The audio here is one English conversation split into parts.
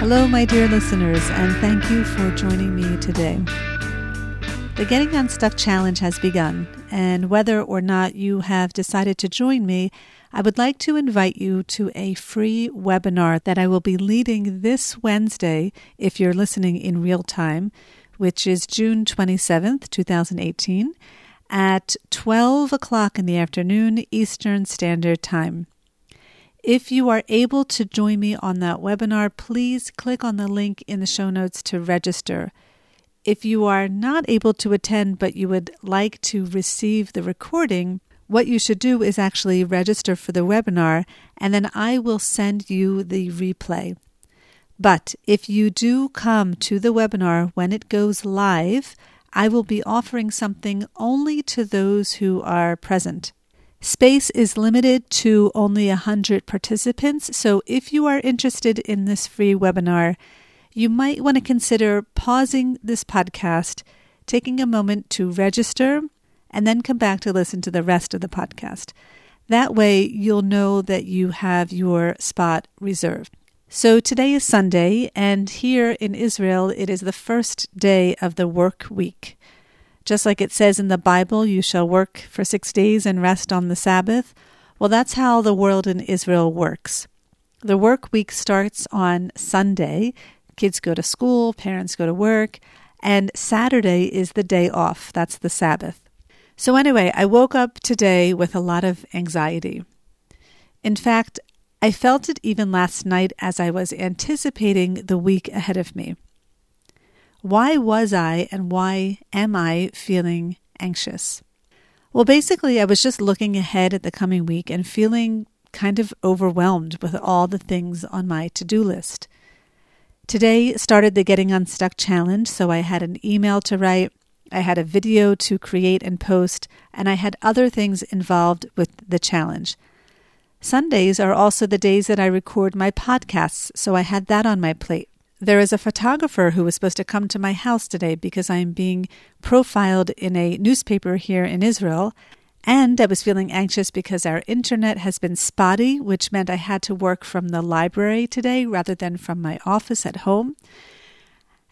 Hello, my dear listeners, and thank you for joining me today. The Getting Unstuck Challenge has begun, and whether or not you have decided to join me, I would like to invite you to a free webinar that I will be leading this Wednesday if you're listening in real time, which is June 27th, 2018, at 12 o'clock in the afternoon Eastern Standard Time. If you are able to join me on that webinar, please click on the link in the show notes to register. If you are not able to attend but you would like to receive the recording, what you should do is actually register for the webinar and then I will send you the replay. But if you do come to the webinar when it goes live, I will be offering something only to those who are present. Space is limited to only 100 participants, so if you are interested in this free webinar, you might want to consider pausing this podcast, taking a moment to register, and then come back to listen to the rest of the podcast. That way, you'll know that you have your spot reserved. So, today is Sunday, and here in Israel, it is the first day of the work week. Just like it says in the Bible, you shall work for six days and rest on the Sabbath. Well, that's how the world in Israel works. The work week starts on Sunday. Kids go to school, parents go to work, and Saturday is the day off. That's the Sabbath. So, anyway, I woke up today with a lot of anxiety. In fact, I felt it even last night as I was anticipating the week ahead of me. Why was I and why am I feeling anxious? Well, basically, I was just looking ahead at the coming week and feeling kind of overwhelmed with all the things on my to do list. Today started the Getting Unstuck challenge, so I had an email to write, I had a video to create and post, and I had other things involved with the challenge. Sundays are also the days that I record my podcasts, so I had that on my plate. There is a photographer who was supposed to come to my house today because I am being profiled in a newspaper here in Israel. And I was feeling anxious because our internet has been spotty, which meant I had to work from the library today rather than from my office at home.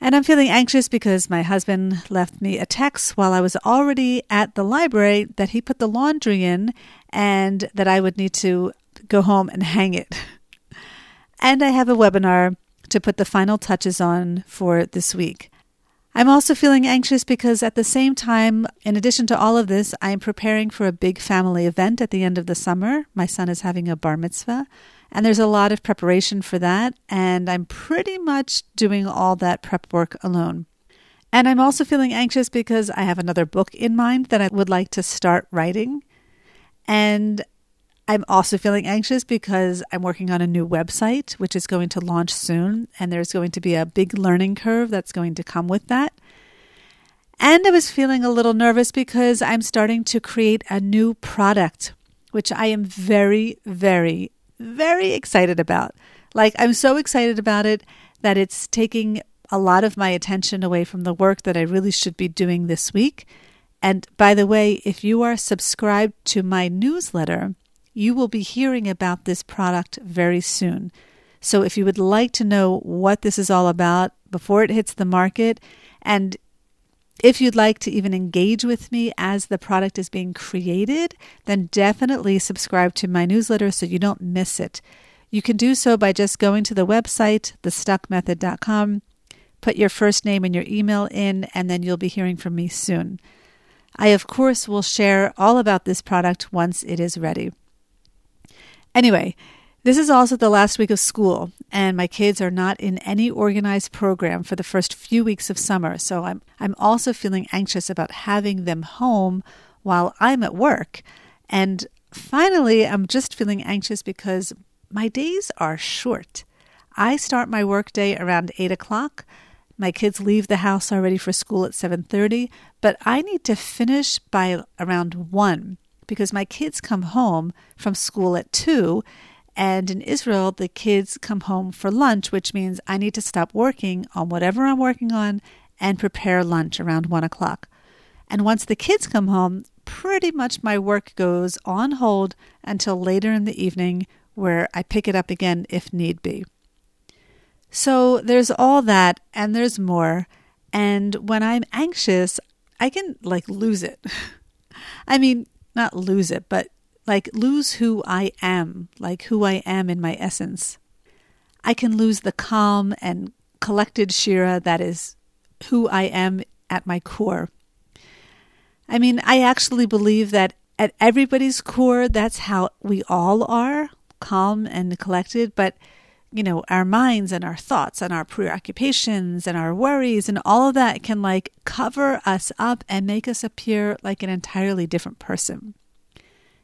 And I'm feeling anxious because my husband left me a text while I was already at the library that he put the laundry in and that I would need to go home and hang it. And I have a webinar to put the final touches on for this week. I'm also feeling anxious because at the same time, in addition to all of this, I am preparing for a big family event at the end of the summer. My son is having a bar mitzvah, and there's a lot of preparation for that, and I'm pretty much doing all that prep work alone. And I'm also feeling anxious because I have another book in mind that I would like to start writing. And I'm also feeling anxious because I'm working on a new website, which is going to launch soon, and there's going to be a big learning curve that's going to come with that. And I was feeling a little nervous because I'm starting to create a new product, which I am very, very, very excited about. Like, I'm so excited about it that it's taking a lot of my attention away from the work that I really should be doing this week. And by the way, if you are subscribed to my newsletter, you will be hearing about this product very soon. So if you would like to know what this is all about before it hits the market, and if you'd like to even engage with me as the product is being created, then definitely subscribe to my newsletter so you don't miss it. You can do so by just going to the website, thestuckmethod.com, put your first name and your email in, and then you'll be hearing from me soon. I, of course, will share all about this product once it is ready. Anyway, this is also the last week of school, and my kids are not in any organized program for the first few weeks of summer. So I'm I'm also feeling anxious about having them home while I'm at work. And finally, I'm just feeling anxious because my days are short. I start my workday around 8 o'clock. My kids leave the house already for school at 7:30, but I need to finish by around 1 because my kids come home from school at 2 and in Israel the kids come home for lunch, which means I need to stop working on whatever I'm working on and prepare lunch around 1 o'clock. And once the kids come home, pretty much my work goes on hold until later in the evening, where I pick it up again if need be. So there's all that, and there's more. And when I'm anxious, I can like lose it. I mean, not lose it, but like lose who I am, like who I am in my essence. I can lose the calm and collected Shira that is who I am at my core. I mean, I actually believe that at everybody's core, that's how we all are calm and collected. But, you know, our minds and our thoughts and our preoccupations and our worries and all of that can like cover us up and make us appear like an entirely different person.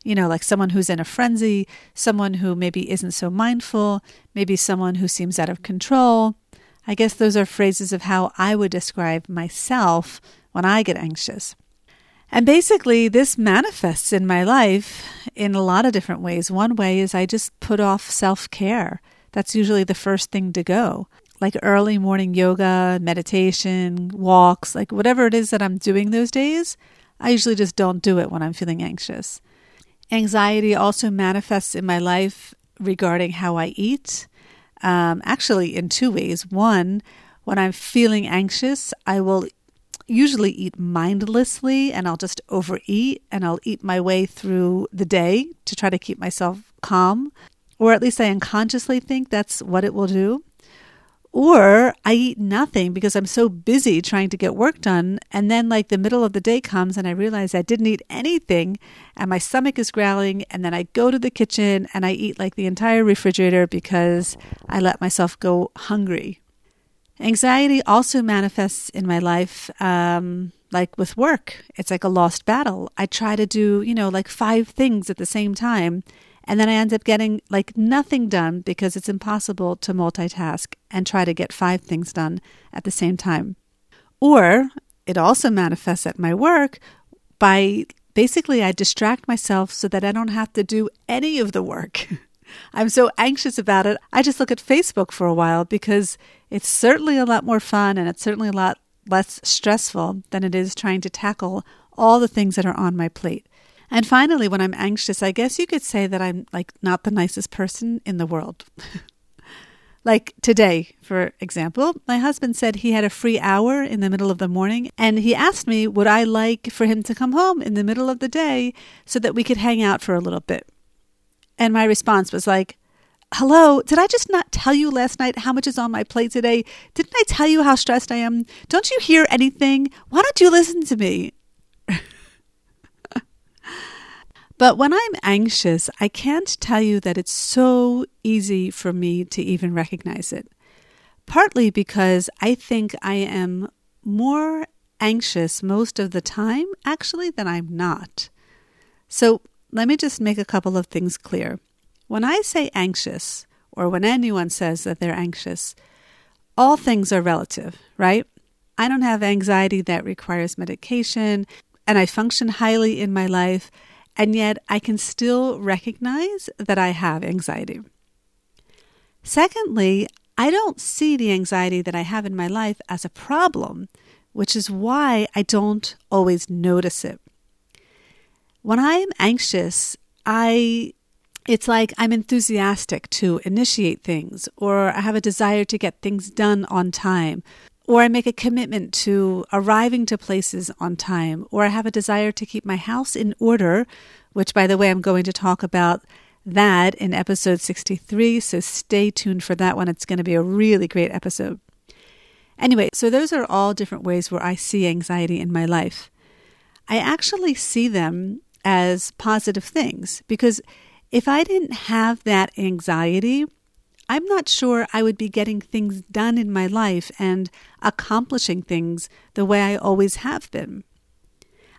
You know, like someone who's in a frenzy, someone who maybe isn't so mindful, maybe someone who seems out of control. I guess those are phrases of how I would describe myself when I get anxious. And basically, this manifests in my life in a lot of different ways. One way is I just put off self care. That's usually the first thing to go. Like early morning yoga, meditation, walks, like whatever it is that I'm doing those days, I usually just don't do it when I'm feeling anxious. Anxiety also manifests in my life regarding how I eat. Um, actually, in two ways. One, when I'm feeling anxious, I will usually eat mindlessly and I'll just overeat and I'll eat my way through the day to try to keep myself calm. Or at least I unconsciously think that's what it will do. Or I eat nothing because I'm so busy trying to get work done. And then, like, the middle of the day comes and I realize I didn't eat anything and my stomach is growling. And then I go to the kitchen and I eat like the entire refrigerator because I let myself go hungry Anxiety also manifests in my life, um, like with work. It's like a lost battle. I try to do, you know, like five things at the same time, and then I end up getting like nothing done because it's impossible to multitask and try to get five things done at the same time. Or it also manifests at my work by basically I distract myself so that I don't have to do any of the work. I'm so anxious about it. I just look at Facebook for a while because it's certainly a lot more fun and it's certainly a lot less stressful than it is trying to tackle all the things that are on my plate. And finally, when I'm anxious, I guess you could say that I'm like not the nicest person in the world. like today, for example, my husband said he had a free hour in the middle of the morning, and he asked me, would I like for him to come home in the middle of the day so that we could hang out for a little bit? And my response was like, Hello, did I just not tell you last night how much is on my plate today? Didn't I tell you how stressed I am? Don't you hear anything? Why don't you listen to me? But when I'm anxious, I can't tell you that it's so easy for me to even recognize it. Partly because I think I am more anxious most of the time, actually, than I'm not. So let me just make a couple of things clear. When I say anxious, or when anyone says that they're anxious, all things are relative, right? I don't have anxiety that requires medication, and I function highly in my life, and yet I can still recognize that I have anxiety. Secondly, I don't see the anxiety that I have in my life as a problem, which is why I don't always notice it. When I'm anxious, I it's like I'm enthusiastic to initiate things, or I have a desire to get things done on time, or I make a commitment to arriving to places on time, or I have a desire to keep my house in order, which, by the way, I'm going to talk about that in episode 63. So stay tuned for that one. It's going to be a really great episode. Anyway, so those are all different ways where I see anxiety in my life. I actually see them as positive things because if I didn't have that anxiety, I'm not sure I would be getting things done in my life and accomplishing things the way I always have been.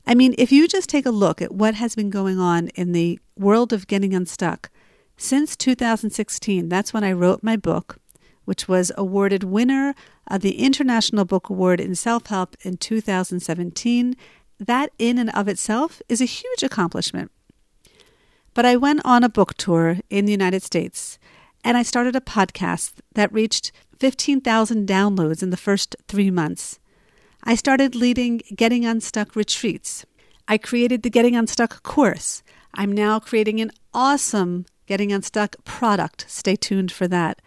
I mean, if you just take a look at what has been going on in the world of getting unstuck since 2016, that's when I wrote my book, which was awarded winner of the International Book Award in Self Help in 2017. That, in and of itself, is a huge accomplishment. But I went on a book tour in the United States and I started a podcast that reached 15,000 downloads in the first three months. I started leading Getting Unstuck retreats. I created the Getting Unstuck course. I'm now creating an awesome Getting Unstuck product. Stay tuned for that.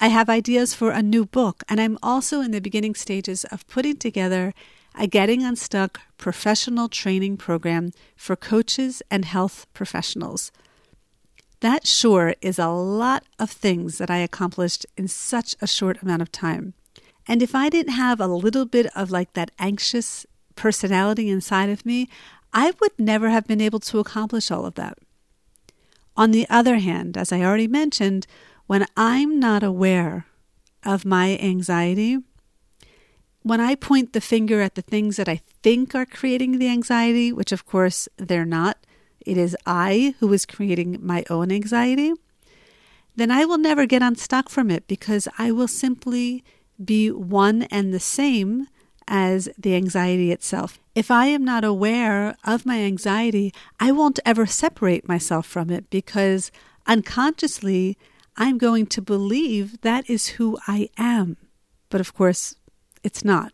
I have ideas for a new book, and I'm also in the beginning stages of putting together a Getting Unstuck professional training program for coaches and health professionals. That sure is a lot of things that I accomplished in such a short amount of time. And if I didn't have a little bit of like that anxious personality inside of me, I would never have been able to accomplish all of that. On the other hand, as I already mentioned, when I'm not aware of my anxiety, when I point the finger at the things that I think are creating the anxiety, which of course they're not, it is I who is creating my own anxiety, then I will never get unstuck from it because I will simply be one and the same as the anxiety itself. If I am not aware of my anxiety, I won't ever separate myself from it because unconsciously I'm going to believe that is who I am. But of course, it's not.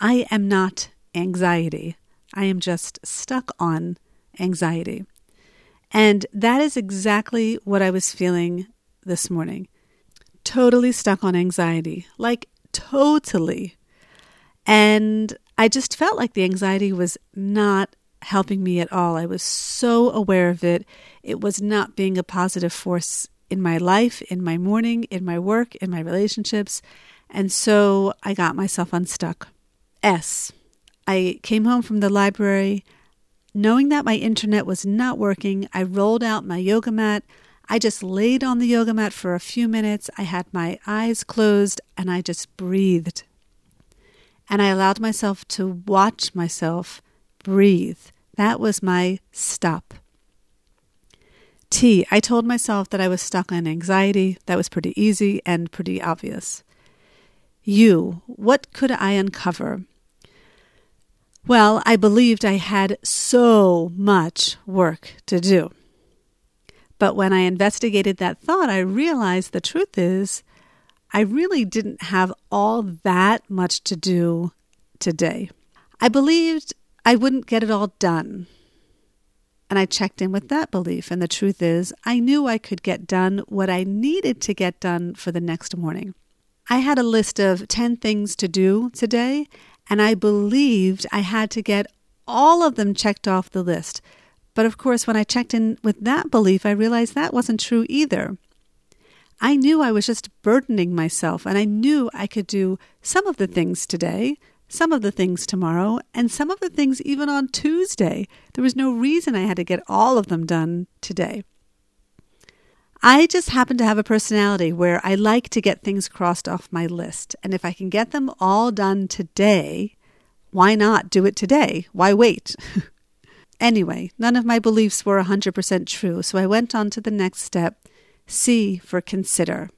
I am not anxiety. I am just stuck on anxiety. And that is exactly what I was feeling this morning. Totally stuck on anxiety, like totally. And I just felt like the anxiety was not helping me at all. I was so aware of it. It was not being a positive force in my life, in my morning, in my work, in my relationships. And so I got myself unstuck. S. I came home from the library. Knowing that my internet was not working, I rolled out my yoga mat. I just laid on the yoga mat for a few minutes. I had my eyes closed and I just breathed. And I allowed myself to watch myself breathe. That was my stop. T. I told myself that I was stuck on anxiety. That was pretty easy and pretty obvious. U. What could I uncover? Well, I believed I had so much work to do. But when I investigated that thought, I realized the truth is I really didn't have all that much to do today. I believed I wouldn't get it all done. And I checked in with that belief. And the truth is, I knew I could get done what I needed to get done for the next morning. I had a list of 10 things to do today, and I believed I had to get all of them checked off the list. But of course, when I checked in with that belief, I realized that wasn't true either. I knew I was just burdening myself, and I knew I could do some of the things today, some of the things tomorrow, and some of the things even on Tuesday. There was no reason I had to get all of them done today. I just happen to have a personality where I like to get things crossed off my list. And if I can get them all done today, why not do it today? Why wait? anyway, none of my beliefs were 100% true, so I went on to the next step C for consider.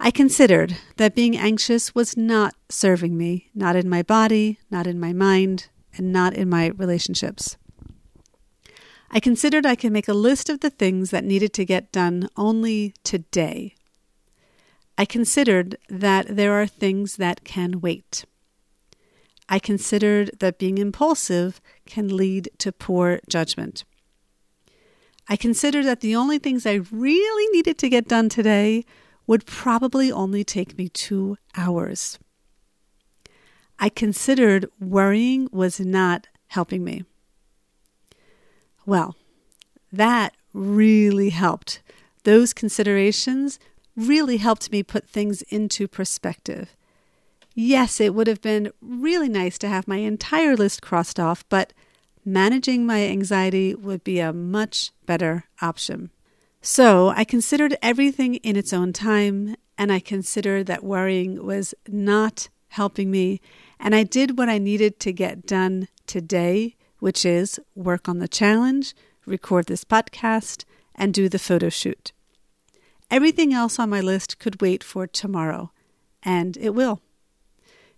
I considered that being anxious was not serving me, not in my body, not in my mind, and not in my relationships. I considered I could make a list of the things that needed to get done only today. I considered that there are things that can wait. I considered that being impulsive can lead to poor judgment. I considered that the only things I really needed to get done today would probably only take me two hours. I considered worrying was not helping me. Well, that really helped. Those considerations really helped me put things into perspective. Yes, it would have been really nice to have my entire list crossed off, but managing my anxiety would be a much better option. So I considered everything in its own time, and I considered that worrying was not helping me, and I did what I needed to get done today which is work on the challenge, record this podcast, and do the photo shoot. Everything else on my list could wait for tomorrow, and it will.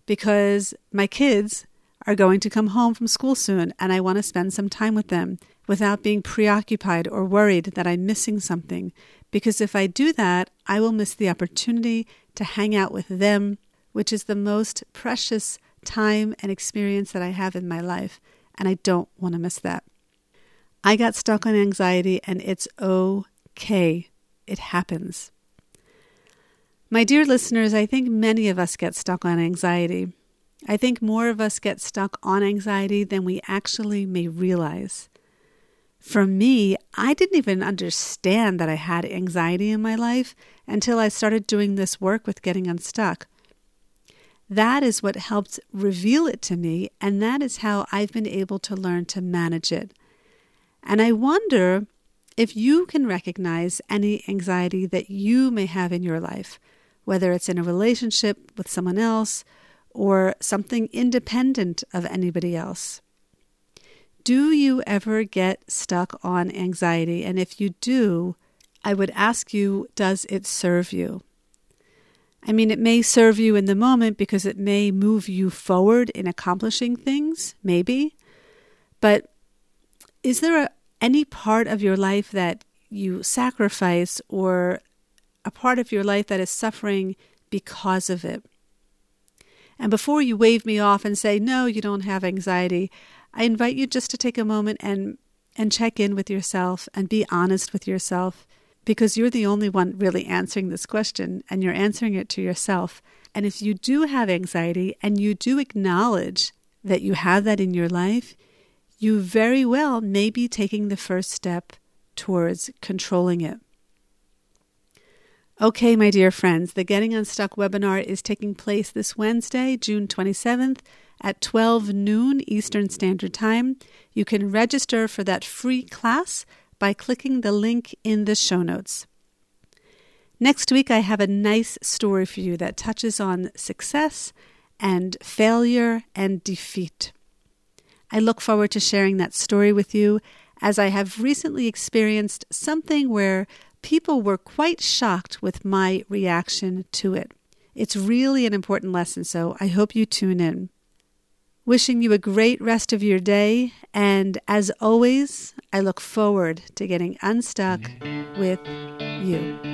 Because my kids are going to come home from school soon, and I want to spend some time with them without being preoccupied or worried that I'm missing something. Because if I do that, I will miss the opportunity to hang out with them, which is the most precious time and experience that I have in my life, and I don't want to miss that. I got stuck on anxiety, and it's okay. It happens. My dear listeners, I think many of us get stuck on anxiety. I think more of us get stuck on anxiety than we actually may realize. For me, I didn't even understand that I had anxiety in my life until I started doing this work with getting unstuck. That is what helped reveal it to me, and that is how I've been able to learn to manage it. And I wonder if you can recognize any anxiety that you may have in your life, whether it's in a relationship with someone else or something independent of anybody else. Do you ever get stuck on anxiety? And if you do, I would ask you, does it serve you? I mean, it may serve you in the moment because it may move you forward in accomplishing things, maybe. But is there a, any part of your life that you sacrifice or a part of your life that is suffering because of it? And before you wave me off and say, no, you don't have anxiety, I invite you just to take a moment and, and check in with yourself and be honest with yourself because you're the only one really answering this question and you're answering it to yourself. And if you do have anxiety and you do acknowledge that you have that in your life, you very well may be taking the first step towards controlling it. Okay, my dear friends, the Getting Unstuck webinar is taking place this Wednesday, June 27th at 12 noon Eastern Standard Time. You can register for that free class by clicking the link in the show notes. Next week, I have a nice story for you that touches on success and failure and defeat. I look forward to sharing that story with you as I have recently experienced something where people were quite shocked with my reaction to it. It's really an important lesson, so I hope you tune in. Wishing you a great rest of your day, and as always, I look forward to getting unstuck mm-hmm. with you.